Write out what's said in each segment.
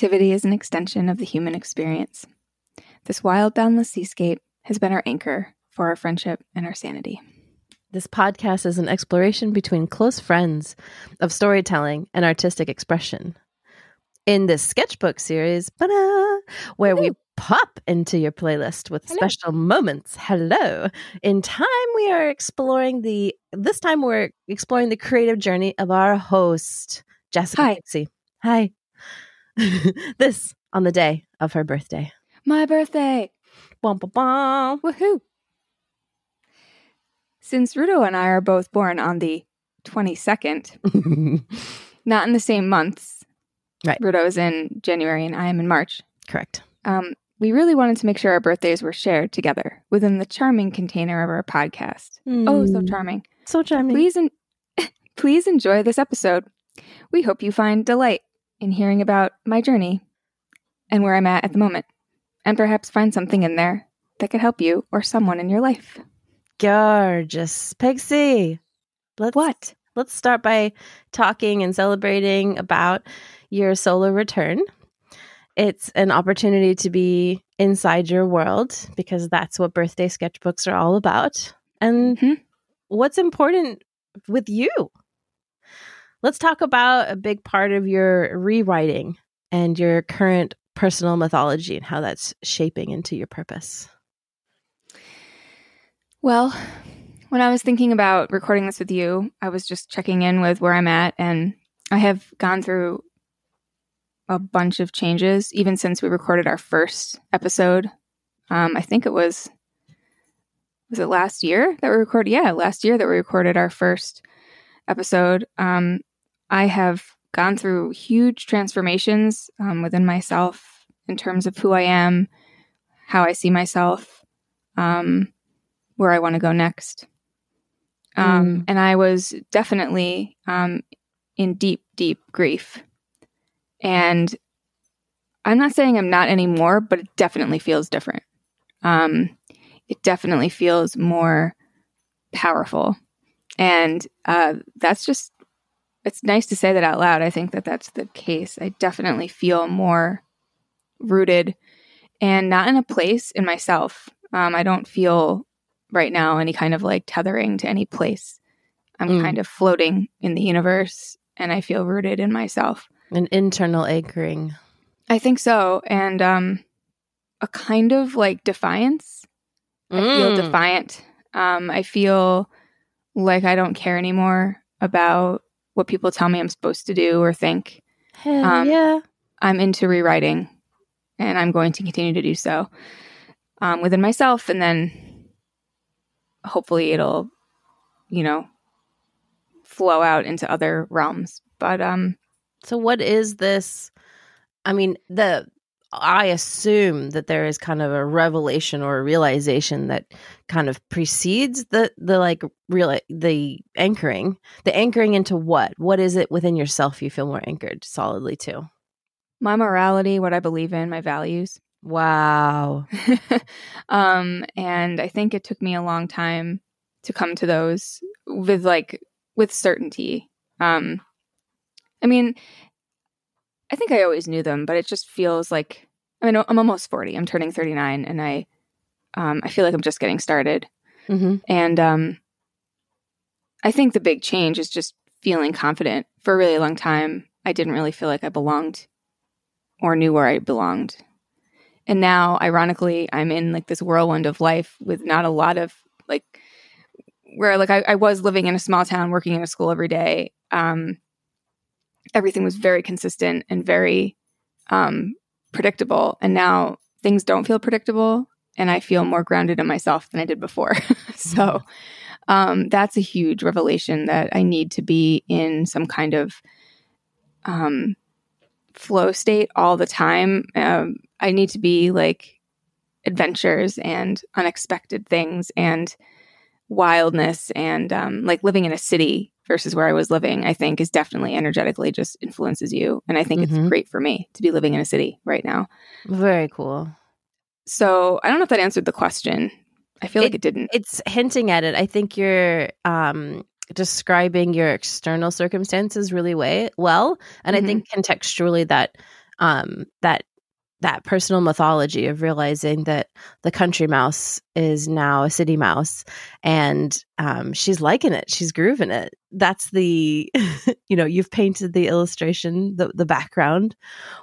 Creativity is an extension of the human experience. This wild, boundless seascape has been our anchor for our friendship and our sanity. This podcast is an exploration between close friends of storytelling and artistic expression. In this sketchbook series, where we pop into your playlist with Hello. special moments. Hello. In time, we are exploring the, this time we're exploring the creative journey of our host, Jessica Hi. Pixie. Hi. this on the day of her birthday. My birthday! Bum, bum, bum. Woohoo! Since Rudo and I are both born on the 22nd, not in the same months. Right. Rudo is in January and I am in March. Correct. Um, we really wanted to make sure our birthdays were shared together within the charming container of our podcast. Oh, so Mm, charming. So charming. Please, en- please enjoy this episode. We hope you find delight in hearing about my journey and where I'm at at the moment, and perhaps find something in there that could help you or someone in your life. Gorgeous. Pixie. Let's What? let's start by talking and celebrating about your solar return. It's an opportunity to be inside your world because that's what birthday sketchbooks are all about. And Mhm. what's important with you? Let's talk about a big part of your rewriting and your current personal mythology and how that's shaping into your purpose. Well, when I was thinking about recording this with you, I was just checking in with where I'm at, and I have gone through a bunch of changes even since we recorded our first episode. Um, I think it was was it last year that we recorded? Yeah, last year that we recorded our first episode. Um, I have gone through huge transformations um, within myself in terms of who I am, how I see myself. Um, where I want to go next. Um, Mm. And I was definitely um, in deep, deep grief. And I'm not saying I'm not anymore, but it definitely feels different. Um, it definitely feels more powerful. And uh, that's just, it's nice to say that out loud. I think that that's the case. I definitely feel more rooted and not in a place in myself. Um, I don't feel right now any kind of like tethering to any place. I'm Mm. kind of floating in the universe and I feel rooted in myself. An internal anchoring. I think so. And um, a kind of like defiance. I feel Mm. defiant. Um, I feel like I don't care anymore about what people tell me I'm supposed to do or think. Hell Um, yeah. I'm into rewriting and I'm going to continue to do so um, within myself. And then hopefully it'll, you know, flow out into other realms. But um, So what is this? I mean, the I assume that there is kind of a revelation or a realization that kind of precedes the the like real the anchoring. The anchoring into what? What is it within yourself you feel more anchored solidly to? my morality, what I believe in, my values. Wow. um, and I think it took me a long time to come to those with like with certainty. Um, I mean, I think I always knew them, but it just feels like I mean I'm almost forty. I'm turning thirty nine, and I um, I feel like I'm just getting started. hmm And um, I think the big change is just feeling confident. For a really long time, I didn't really feel like I belonged or knew where I belonged. And now, ironically, I'm in like this whirlwind of life with not a lot of like where like I, I was living in a small town, working in a school every day. Um, everything was very consistent and very um, predictable. And now things don't feel predictable, and I feel more grounded in myself than I did before. so um, that's a huge revelation that I need to be in some kind of um, flow state all the time. Um, I need to be like adventures and unexpected things and wildness and um, like living in a city versus where I was living, I think is definitely energetically just influences you. And I think Mhm. it's great for me to be living in a city right now. Very cool. So I don't know if that answered the question. I feel like It- it didn't. It's hinting at it. I think you're um describing your external circumstances really way well and i think contextually that um, that that personal mythology of realizing that the country mouse is now a city mouse and um, she's liking it she's grooving it. That's the you know you've painted the illustration the, the background.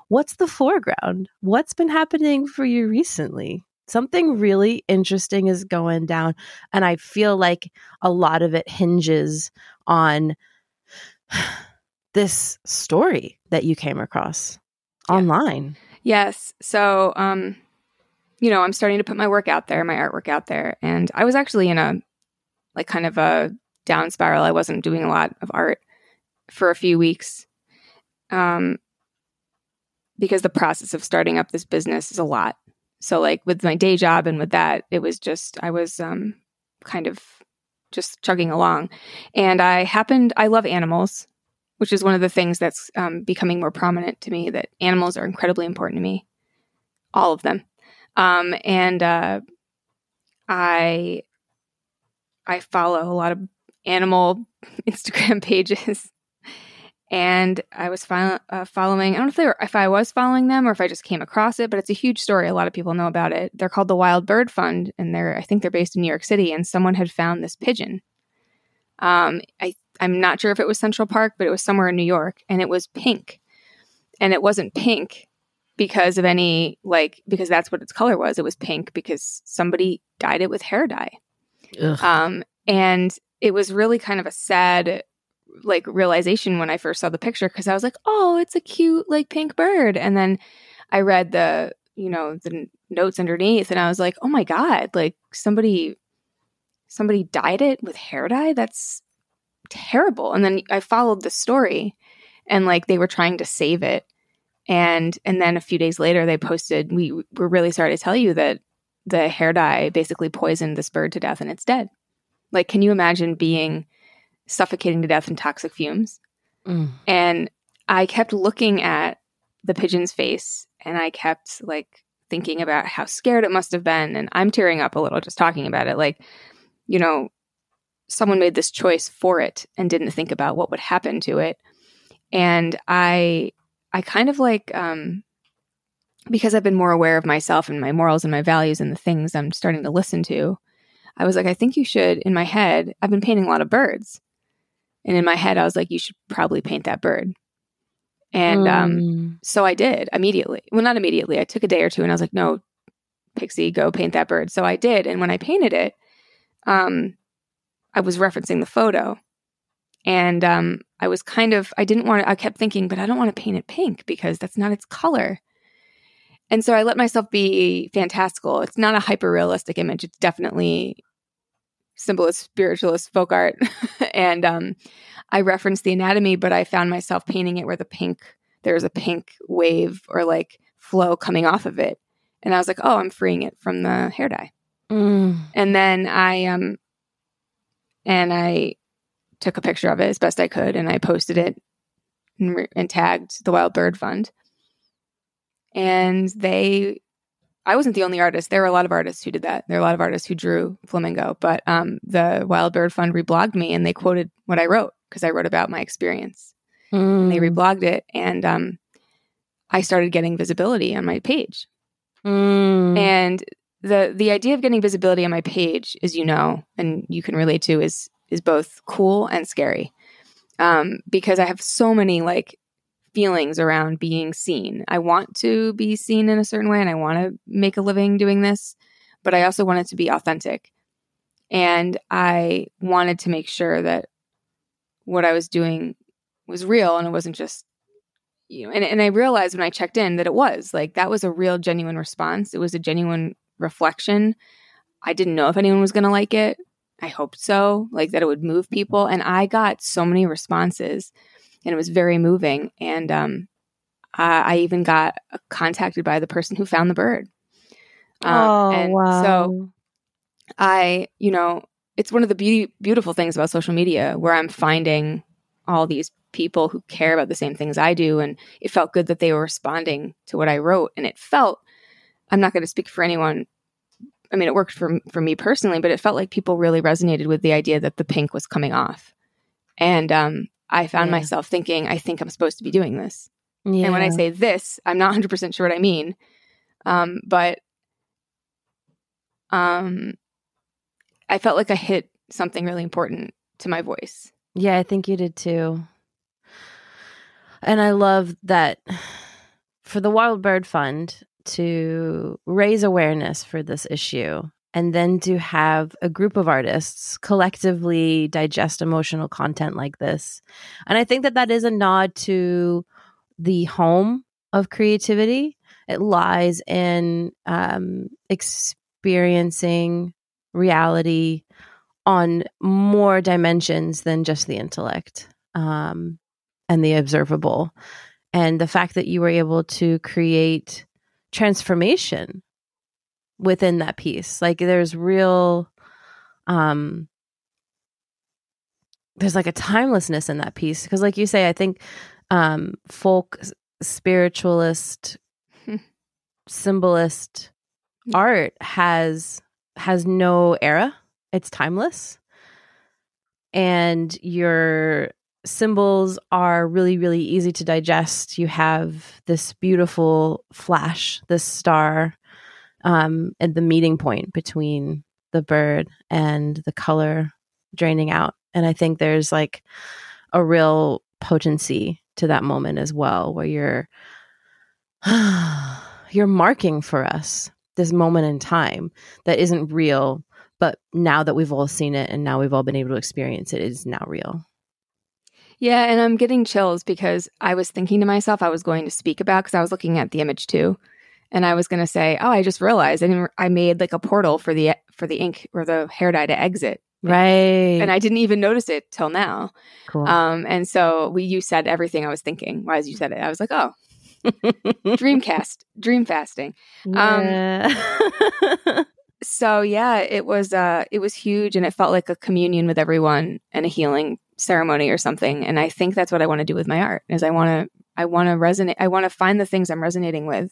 What's the foreground? What's been happening for you recently? Something really interesting is going down and i feel like a lot of it hinges on this story that you came across yeah. online Yes. So, um, you know, I'm starting to put my work out there, my artwork out there. And I was actually in a, like, kind of a down spiral. I wasn't doing a lot of art for a few weeks. Um, because the process of starting up this business is a lot. So, like, with my day job and with that, it was just, I was, um, kind of just chugging along. And I happened, I love animals which is one of the things that's um, becoming more prominent to me that animals are incredibly important to me, all of them. Um, and uh, I I follow a lot of animal Instagram pages, and I was uh, following. I don't know if they were, if I was following them or if I just came across it, but it's a huge story. A lot of people know about it. They're called the Wild Bird Fund, and they're I think they're based in New York City. And someone had found this pigeon. Um, I I'm not sure if it was Central Park, but it was somewhere in New York and it was pink. And it wasn't pink because of any, like, because that's what its color was. It was pink because somebody dyed it with hair dye. Um, and it was really kind of a sad, like, realization when I first saw the picture because I was like, oh, it's a cute, like, pink bird. And then I read the, you know, the notes underneath and I was like, oh my God, like, somebody somebody dyed it with hair dye that's terrible. And then I followed the story and like they were trying to save it. And and then a few days later they posted we were really sorry to tell you that the hair dye basically poisoned this bird to death and it's dead. Like can you imagine being suffocating to death in toxic fumes? Mm. And I kept looking at the pigeon's face and I kept like thinking about how scared it must have been and I'm tearing up a little just talking about it like you know someone made this choice for it and didn't think about what would happen to it. And i i kind of like um because i've been more aware of myself and my morals and my values and the things i'm starting to listen to i was like i think you should in my head i've been painting a lot of birds. And in my head i was like you should probably paint that bird. And mm. um so i did immediately. Well not immediately. I took a day or two and i was like no pixie go paint that bird. So i did. And when i painted it um I was referencing the photo. And um, I was kind of, I didn't want to, I kept thinking, but I don't want to paint it pink because that's not its color. And so I let myself be fantastical. It's not a hyper realistic image. It's definitely symbolist, spiritualist folk art. and um, I referenced the anatomy, but I found myself painting it where the pink, there's a pink wave or like flow coming off of it. And I was like, oh, I'm freeing it from the hair dye. Mm. And then I um and I took a picture of it as best I could and I posted it and, re- and tagged the Wild Bird Fund. And they, I wasn't the only artist. There were a lot of artists who did that. There are a lot of artists who drew flamingo, but um, the Wild Bird Fund reblogged me and they quoted what I wrote because I wrote about my experience. Mm. they reblogged it, and um, I started getting visibility on my page. Mm. And the the idea of getting visibility on my page, as you know, and you can relate to, is is both cool and scary. Um, because I have so many like feelings around being seen. I want to be seen in a certain way and I want to make a living doing this, but I also want it to be authentic. And I wanted to make sure that what I was doing was real and it wasn't just you know and, and I realized when I checked in that it was like that was a real genuine response. It was a genuine reflection. I didn't know if anyone was going to like it. I hoped so, like that it would move people. And I got so many responses and it was very moving. And um, I, I, even got contacted by the person who found the bird. Um, oh, and wow. So I, you know, it's one of the beauty, beautiful things about social media where I'm finding all these people who care about the same things I do. And it felt good that they were responding to what I wrote. And it felt I'm not going to speak for anyone. I mean, it worked for for me personally, but it felt like people really resonated with the idea that the pink was coming off, and um, I found yeah. myself thinking, I think I'm supposed to be doing this. Yeah. And when I say this, I'm not 100% sure what I mean. Um, but um, I felt like I hit something really important to my voice. Yeah, I think you did too. And I love that for the Wild Bird Fund to raise awareness for this issue and then to have a group of artists collectively digest emotional content like this. And I think that that is a nod to the home of creativity. It lies in um, experiencing reality on more dimensions than just the intellect um, and the observable. And the fact that you were able to create transformation within that piece, like there's real, um, there's like a timelessness in that piece. Because, like you say, I think um, folk spiritualist, symbolist art has has no era. It's timeless. And your symbols are really really easy to digest you have this beautiful flash this star um at the meeting point between the bird and the color draining out and i think there's like a real potency to that moment as well where you're you're marking for us this moment in time that isn't real but now that we've all seen it and now we've all been able to experience it, it is now real. Yeah, and I'm getting chills because I was thinking to myself I was going to speak about because I was looking at the image too, and I was going to say, "Oh, I just realized I, I made like a portal for the for the ink or the hair dye to exit." Right. And I didn't even notice it till now. Cool. Um, and so we you said everything I was thinking. Why as you said it, I was like, "Oh, dreamcast, dream fasting." yeah. so yeah it was uh it was huge and it felt like a communion with everyone and a healing ceremony or something and i think that's what i want to do with my art is i want to i want to resonate i want to find the things i'm resonating with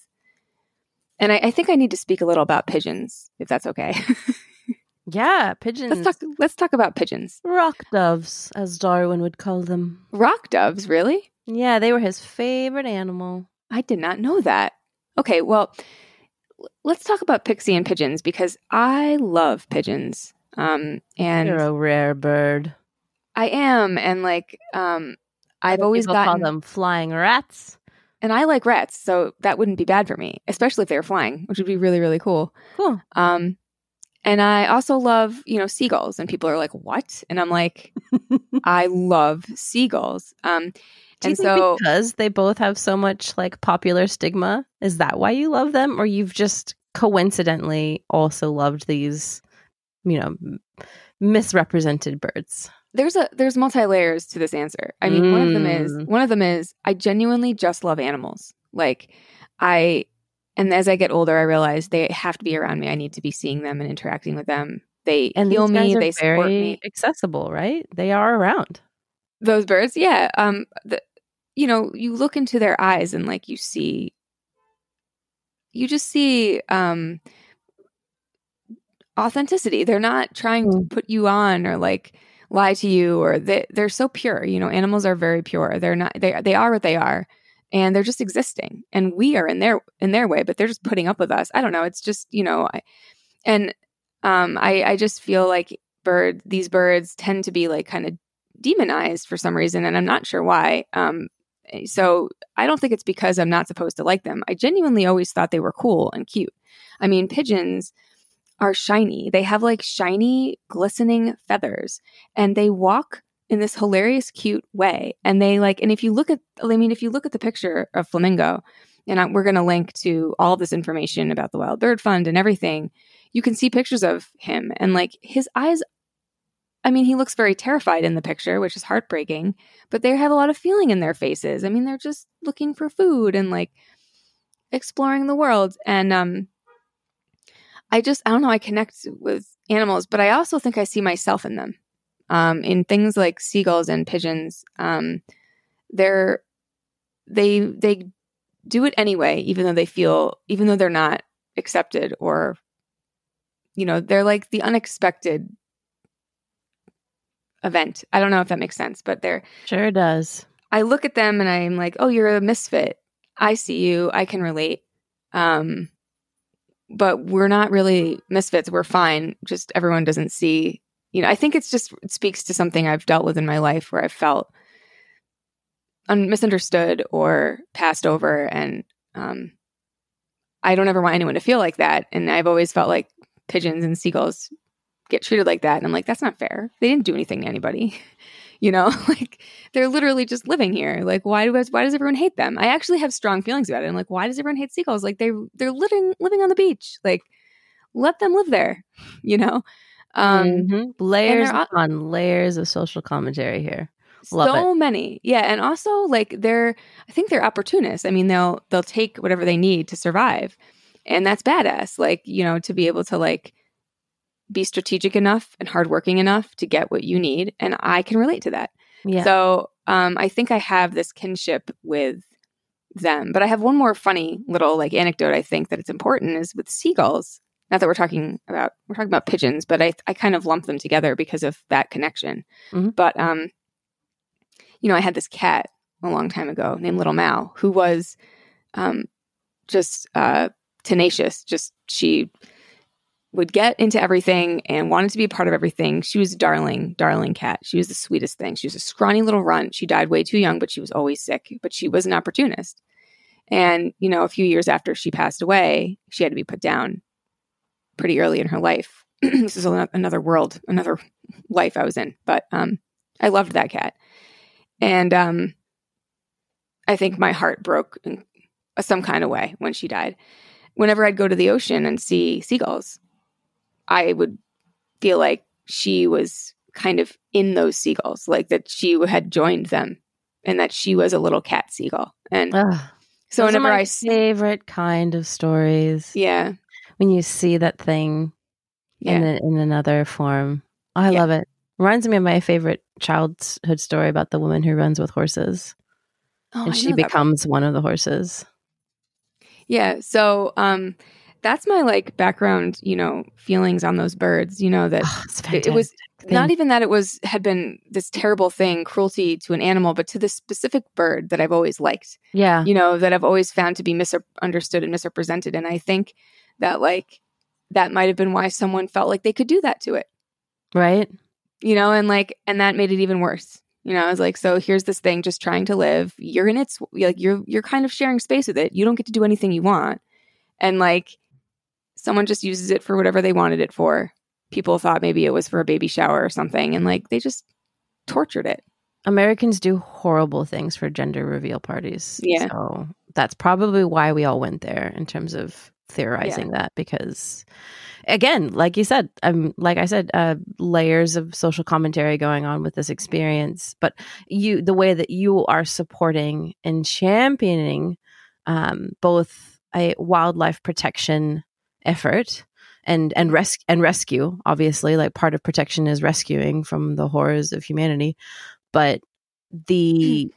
and I, I think i need to speak a little about pigeons if that's okay yeah, pigeons. let's talk let's talk about pigeons Rock doves, as Darwin would call them. rock doves really Yeah, they were his favorite animal. i did not know that okay well let's talk about pixie and pigeons because i love pigeons um and You're a rare bird. i am and like um i've always gotten call them flying rats. And I like rats, so that wouldn't be bad for me, especially if they were flying, which would be really, really cool. Cool. Um, and I also love, you know, seagulls. And people are like, "What?" And I'm like, "I love seagulls." Um, Do you and so because they both have so much like popular stigma, is that why you love them, or you've just coincidentally also loved these, you know, misrepresented birds? there's a there's multi layers to this answer. I mean, one of them is Mm. one of them is I genuinely just love animals. Like I, and as I get older, I realize they have to be around me. I need to be seeing them and interacting with them. They And heal me. They support me. accessible, right? They are around. those birds yeah um the, you know you look into their eyes and like you see you just see um authenticity. They're not trying to Mm. put you on or like lie to you or they they're so pure you know animals are very pure. They're not they they are what they are and they're just existing and we are in their in their way but they're just putting up with us. I don't know it's just you know I, and um i i just feel like bird these birds tend to be like kind of demonized for some reason and i'm not sure why um Eh, so i don't think it's because i'm not supposed to like them. I genuinely always thought they were cool and cute. I mean pigeons are shiny. They have like shiny glistening feathers and they walk in this hilarious cute way. And they like and if you look at i mean if you look at the picture of flamingo and I, we're going to link to all this information about the wild bird fund and everything you can see pictures of him. And like his eyes I mean, he looks very terrified in the picture, which is heartbreaking, but they have a lot of feeling in their faces. I mean, they're just looking for food and like exploring the world. And um I just I don't know, I connect with animals, but I also think I see myself in them. Um in things like seagulls and pigeons. Um they're they they do it anyway, even though they feel even though they're not accepted or you know, they're like the unexpected event. I don't know if that makes sense, but they're Sure does. I look at them and I'm like, "Oh, you're a misfit." I see you. I can relate. Um, but we're not really misfits. We're fine. Just everyone doesn't see. You know, I think it's just it speaks to something I've dealt with in my life where I felt un- misunderstood or passed over, and um, I don't ever want anyone to feel like that. And I've always felt like pigeons and seagulls get treated like that, and I'm like, that's not fair. They didn't do anything to anybody. you know like they're literally just living here. Like why do why does everyone hate them? I actually have strong feelings about it. I'm like why does everyone hate seagulls? Like they they're living living on the beach. Like let them live there you know? Um mm-hmm. layers on layers of social commentary here. Love so it. many. Yeah and also like they're i think they're opportunists. I mean they'll they'll take whatever they need to survive. And that's badass like you know to be able to like be strategic enough and hardworking enough to get what you need. And I can relate to that. Yeah. So um, I think I have this kinship with them. But I have one more funny little like anecdote I think that it's important is with seagulls. Not that we're talking about we're talking about pigeons, but I I kind of lump them together because of that connection. Mm-hmm. But um, you know, I had this cat a long time ago named Little Mal who was um just uh tenacious. Just she would get into everything and wanted to be a part of everything. She was a darling, darling cat. She was the sweetest thing. She was a scrawny little runt. She died way too young, but she was always sick. But she was an opportunist. And, you know, a few years after she passed away, she had to be put down pretty early in her life. this is another world, another life I was in. But um, I loved that cat. And um, I think my heart broke in some kind of way when she died. Whenever I'd go to the ocean and see seagulls, I would feel like she was kind of in those seagulls, like that she had joined them and that she was a little cat seagull. And Ugh, so whenever I favorite kind of stories, yeah, when you see that thing yeah. in a, in another form, oh, I yeah. love it. Reminds me of my favorite childhood story about the woman who runs with horses, oh, and I she becomes one of the horses. Yeah. So, um, that's my like background, you know, feelings on those birds, you know, that oh, it, it, was not even that it was had been this terrible thing, cruelty to an animal, but to this specific bird that I've always liked. Yeah. You know, that I've always found to be misunderstood and misrepresented. And I think that like that might have been why someone felt like they could do that to it. Right. You know, and like and that made it even worse. You know, I was like, so here's this thing just trying to live. You're in its like you're you're kind of sharing space with it. You don't get to do anything you want. And like someone just uses it for whatever they wanted it for. People thought maybe it was for a baby shower or something, and like they just tortured it. Americans do horrible things for gender reveal parties. Yeah. So that's probably why we all went there in terms of theorizing yeah. that because again like you said um like i said uh layers of social commentary going on with this experience but you the way that you are supporting and championing um both a wildlife protection effort and and res- and rescue obviously like part of protection is rescuing from the horrors of humanity but the hmm.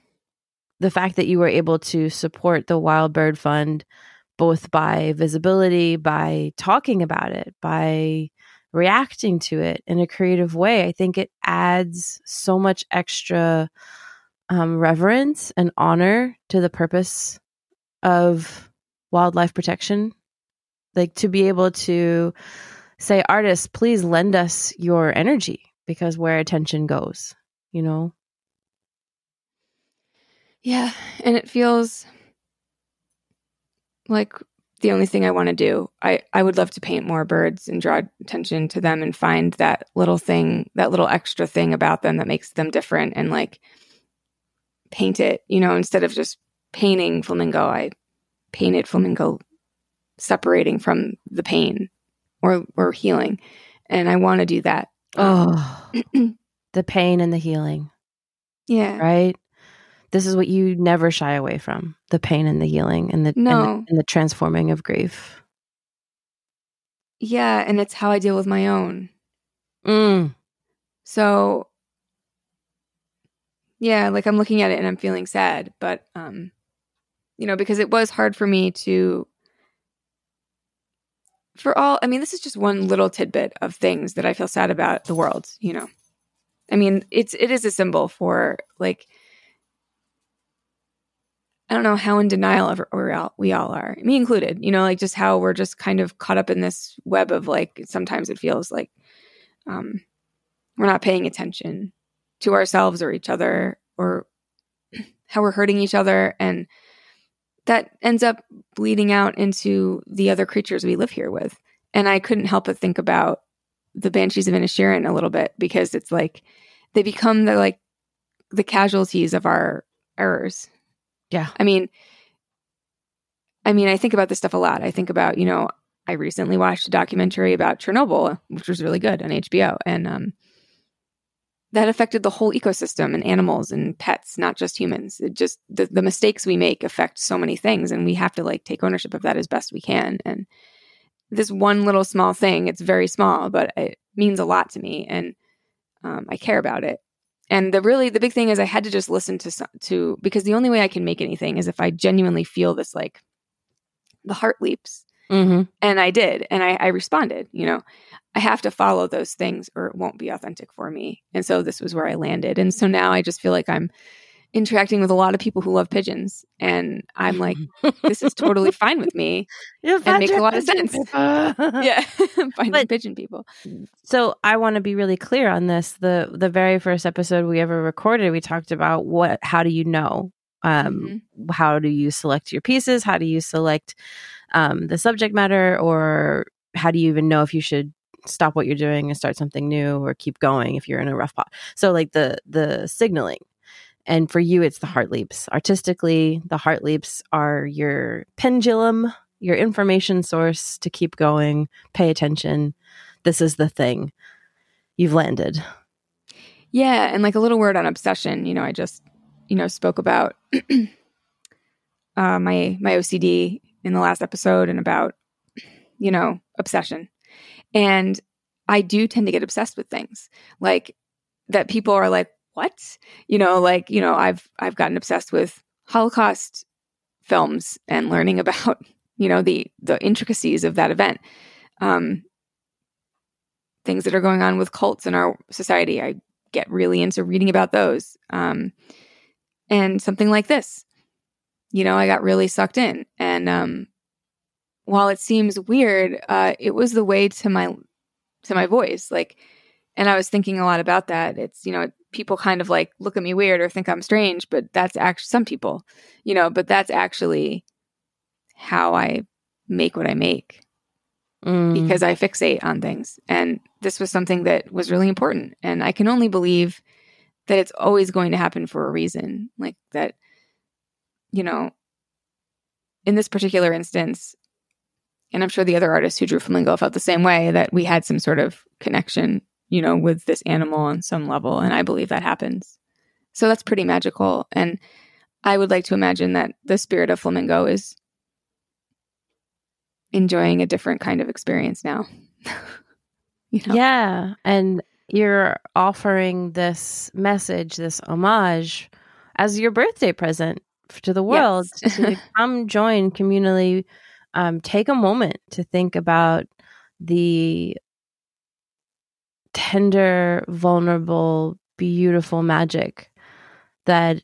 the fact that you were able to support the wild bird fund both by visibility by talking about it by reacting to it in a creative way i think it adds so much extra um, reverence and honor to the purpose of wildlife protection like to be able to say artists please lend us your energy because where attention goes you know? Yeah and it feels like the only thing i want to do i i would love to paint more birds and draw attention to them and find that little thing that little extra thing about them that makes them different and like paint it you know instead of just painting flamingo i painted flamingo separating from the pain or or healing. And i want to do that. Oh the pain and the healing. Yeah. Right? This is what you never shy away from the pain and the healing and the no. and the, and the transforming of grief. Yeah and it's how i deal with my own. Mm. so yeah like i'm looking at it and i'm feeling sad but um you know because it was hard for me to for all, I mean, this is just one little tidbit of things that I feel sad about the world, you know. I mean, it's it is a symbol for like I don't know how in denial of we all, we all are, me included, you know, like just how we're just kind of caught up in this web of like, sometimes it feels like um, we're not paying attention to ourselves or each other or how we're hurting each other. And that ends up bleeding out into the other creatures we live here with. And I couldn't help but think about the Banshees of Inisherin a little bit because it's like they become the like the casualties of our errors yeah. I mean, I mean, I think about this stuff a lot. I think about, you know, I recently watched a documentary about Chernobyl, which was really good on HBO, and um, that affected the whole ecosystem and animals and pets, not just humans. It just the, the mistakes we make affect so many things, and we have to like take ownership of that as best we can. And this one little small thing, it's very small, but it means a lot to me, and um, I care about it and the really the big thing is I had to just listen to to because the only way I can make anything is if I genuinely feel this like the heart leaps. Mm-hmm. And I did, and I, I responded. You know, I have to follow those things, or it won't be authentic for me. And so this was where I landed. And so now I just feel like I'm interacting with a lot of people who love pigeons and i'm like this is totally fine with me it makes a lot of sense yeah finding but, pigeon people so i want to be really clear on this the the very first episode we ever recorded we talked about what how do you know um mm-hmm. how do you select your pieces how do you select um the subject matter or how do you even know if you should stop what you're doing and start something new or keep going if you're in a rough spot? so like the the signaling and for you, it's the heart leaps. Artistically, the heart leaps are your pendulum, your information source to keep going, pay attention. This is the thing. You've landed. Yeah. And like a little word on obsession, you know, I just, you know, spoke about uh, my my OCD in the last episode and about, you know, obsession. And I do tend to get obsessed with things like that people are like, what? You know, like, you know, I've I've gotten obsessed with Holocaust films and learning about, you know, the the intricacies of that event. Um things that are going on with cults in our society. I get really into reading about those. Um and something like this. You know, I got really sucked in and um while it seems weird, uh it was the way to my to my voice. Like and I was thinking a lot about that. It's, you know, people kind of like look at me weird or think I'm strange, but that's actually some people, you know, but that's actually how I make what I make mm. because I fixate on things. And this was something that was really important. And I can only believe that it's always going to happen for a reason. Like that, you know, in this particular instance, and I'm sure the other artists who drew Flamingo felt the same way that we had some sort of connection you know, with this animal on some level. And I believe that happens. So that's pretty magical. And I would like to imagine that the spirit of flamingo is enjoying a different kind of experience now. you know? Yeah. And you're offering this message, this homage, as your birthday present to the world yes. to come join communally. Um, take a moment to think about the tender, vulnerable, beautiful magic that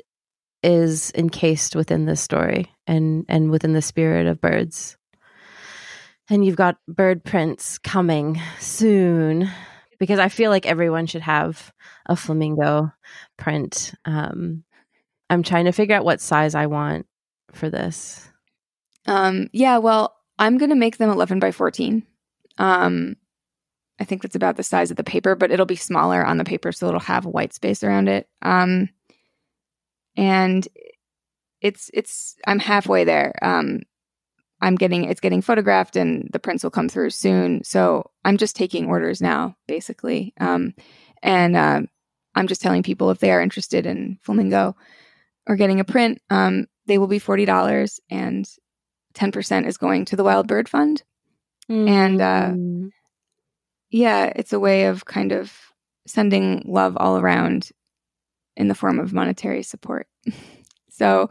is encased within this story and and within the spirit of birds. And you've got bird prints coming soon because I feel like everyone should have a flamingo print. Um, I'm trying to figure out what size I want for this. Um, yeah, well, I'm going to make them 11 by 14. Um, I think that's about the size of the paper, but it'll be smaller on the paper, so it'll have white space around it. Um, and it's it's I'm halfway there. Um, I'm getting it's getting photographed, and the prints will come through soon. So I'm just taking orders now, basically. Um, and uh, I'm just telling people if they are interested in flamingo or getting a print, um, they will be forty dollars, and ten percent is going to the Wild Bird Fund. Mm-hmm. And uh, mm yeah, it's a way of kind of sending love all around in the form of monetary support. so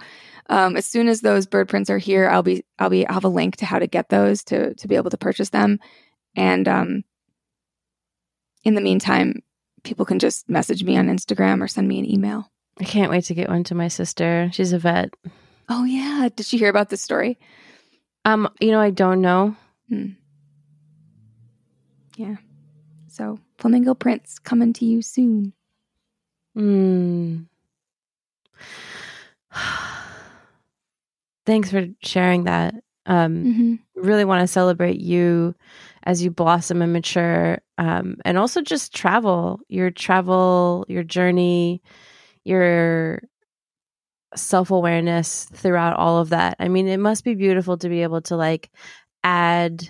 um, as soon as those bird prints are here, I'll be I'll be I'll have a link to how to get those to to be able to purchase them. And um, in the meantime, people can just message me on Instagram or send me an email. I can't wait to get one to my sister. She's a vet. Oh yeah, did she hear about this story? Um, you know, I don't know. Hmm. Yeah. So flamingo prints coming to you soon. Mm. Thanks for sharing that. Um, Mm-hmm. really want to celebrate you as you blossom and mature um, and also just travel your travel your journey your self-awareness throughout all of that. I mean it must be beautiful to be able to like add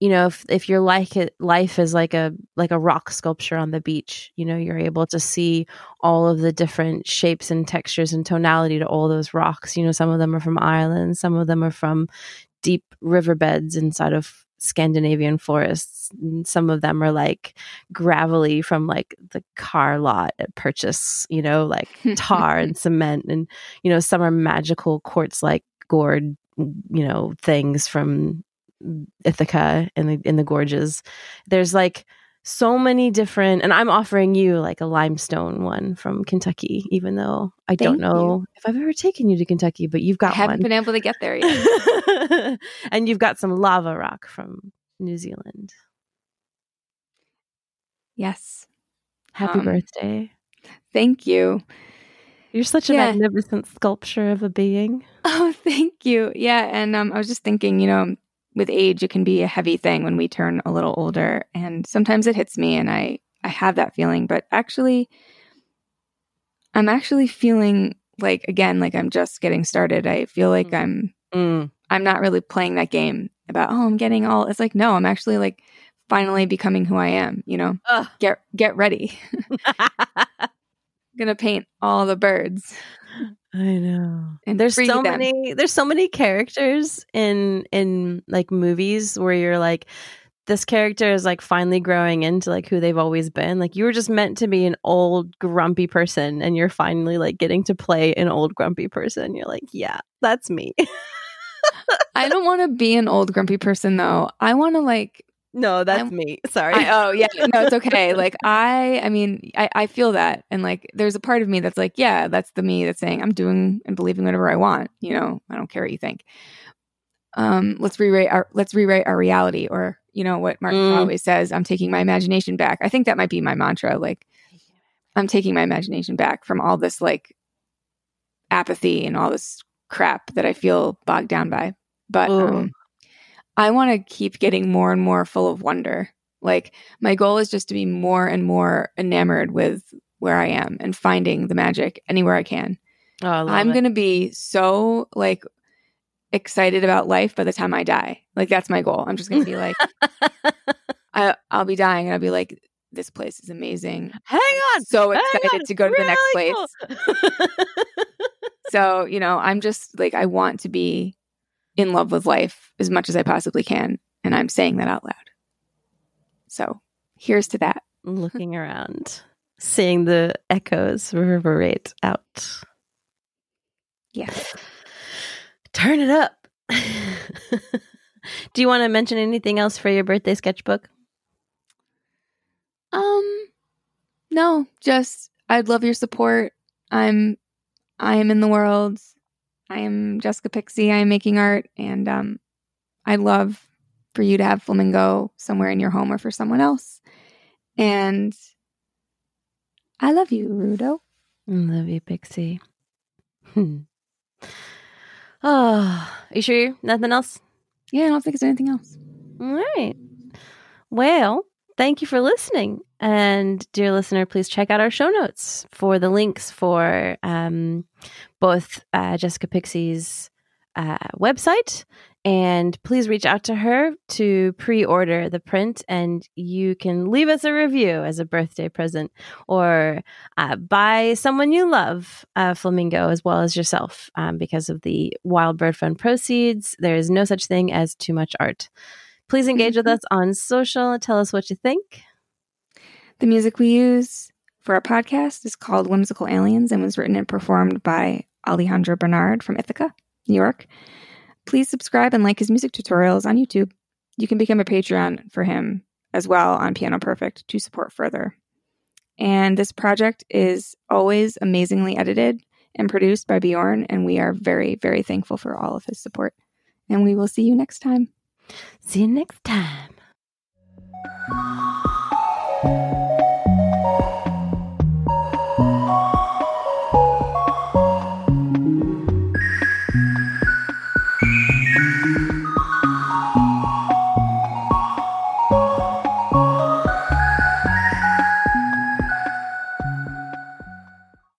you know if, if your life life is like a like a rock sculpture on the beach you know you're able to see all of the different shapes and textures and tonality to all those rocks. You know some of them are from ireland some of them are from deep riverbeds inside of Scandinavian forests. And some of them are like gravelly from like the car lot at purchase, you know, like tar and cement. And, you know, some are magical quartz like gourd, you know, things from Ithaca in the in the gorges. There's like so many different and I'm offering you like a limestone one from Kentucky, even though I don't know you. if I've ever taken you to Kentucky, but you've I got haven't one. been able to get there yet. and you've got some lava rock from New Zealand. yes. Happy Um, birthday. Thank you. You're such a yeah. magnificent sculpture of a being. Oh, thank you. Yeah, and um, I was just thinking, you know, with age, it can be a heavy thing when we turn a little older, and sometimes it hits me, and I I have that feeling. But actually, I'm actually feeling like again, like I'm just getting started. I feel like Mm. I'm Mm. I'm not really playing that game about oh, I'm getting all. It's like no, I'm actually like finally becoming who I am. You know, Ugh. get get ready. I'm gonna paint all the birds I know. and There's so them. many there's so many characters in in like movies where you're like this character is like finally growing into like who they've always been. Like you were just meant to be an old grumpy person and you're finally like getting to play an old grumpy person. You're like, yeah, that's me. I don't want to be an old grumpy person though. I want to like no, that's I'm- me. Sorry. I, oh yeah, no, it's okay. Like I, I mean, I, I feel that, and like, there's a part of me that's like, yeah, that's the me that's saying I'm doing and believing whatever I want. You know, I don't care what you think. Um, let's rewrite our let's rewrite our reality, or you know what Martin Mm. always says, I'm taking my imagination back. I think that might be my mantra. Like, I'm taking my imagination back from all this like apathy and all this crap that I feel bogged down by. But um, I want to keep getting more and more full of wonder. Like my goal is just to be more and more enamored with where I am and finding the magic anywhere I can. Oh, I I'm going to be so like excited about life by the time I die. Like that's my goal. I'm just going to be like I I'll be dying and I'll be like this place is amazing. Hang on. So excited on, to go to the next place. cool. So, you know, I'm just like, I want to be in love with life as much as I possibly can. And I'm saying that out loud. So here's to that. Looking around, seeing the echoes reverberate out. Yes. Turn it up. Do you want to mention anything else for your birthday sketchbook? Um, no, just I'd love your support. I'm, I am in the world. I am Jessica Pixie. I am making art. And, um, I'd love for you to have Flamingo somewhere in your home or for someone else. And I love you, Rudo. I Love you, Pixie. Hmm. Oh, are you sure? Nothing else? Yeah, I don't think there's anything else. All right. Well, thank you for listening. And dear listener, please check out our show notes for the links for um, both uh, Jessica Pixie's uh, website. And please reach out to her to pre order the print, and you can leave us a review as a birthday present or uh, buy someone you love a flamingo as well as yourself um, because of the Wild Bird Fund proceeds. There is no such thing as too much art. Please engage with Mhm. us on social. Tell us what you think. The music we use for our podcast is called Whimsical Aliens and was written and performed by Alejandro Bernard from Ithaca, New York. Please subscribe and like his music tutorials on YouTube. You can become a Patreon for him as well on Piano Perfect to support further. And this project is always amazingly edited and produced by Bjorn, and we are very, very thankful for all of his support. And we will see you next time. See you next time.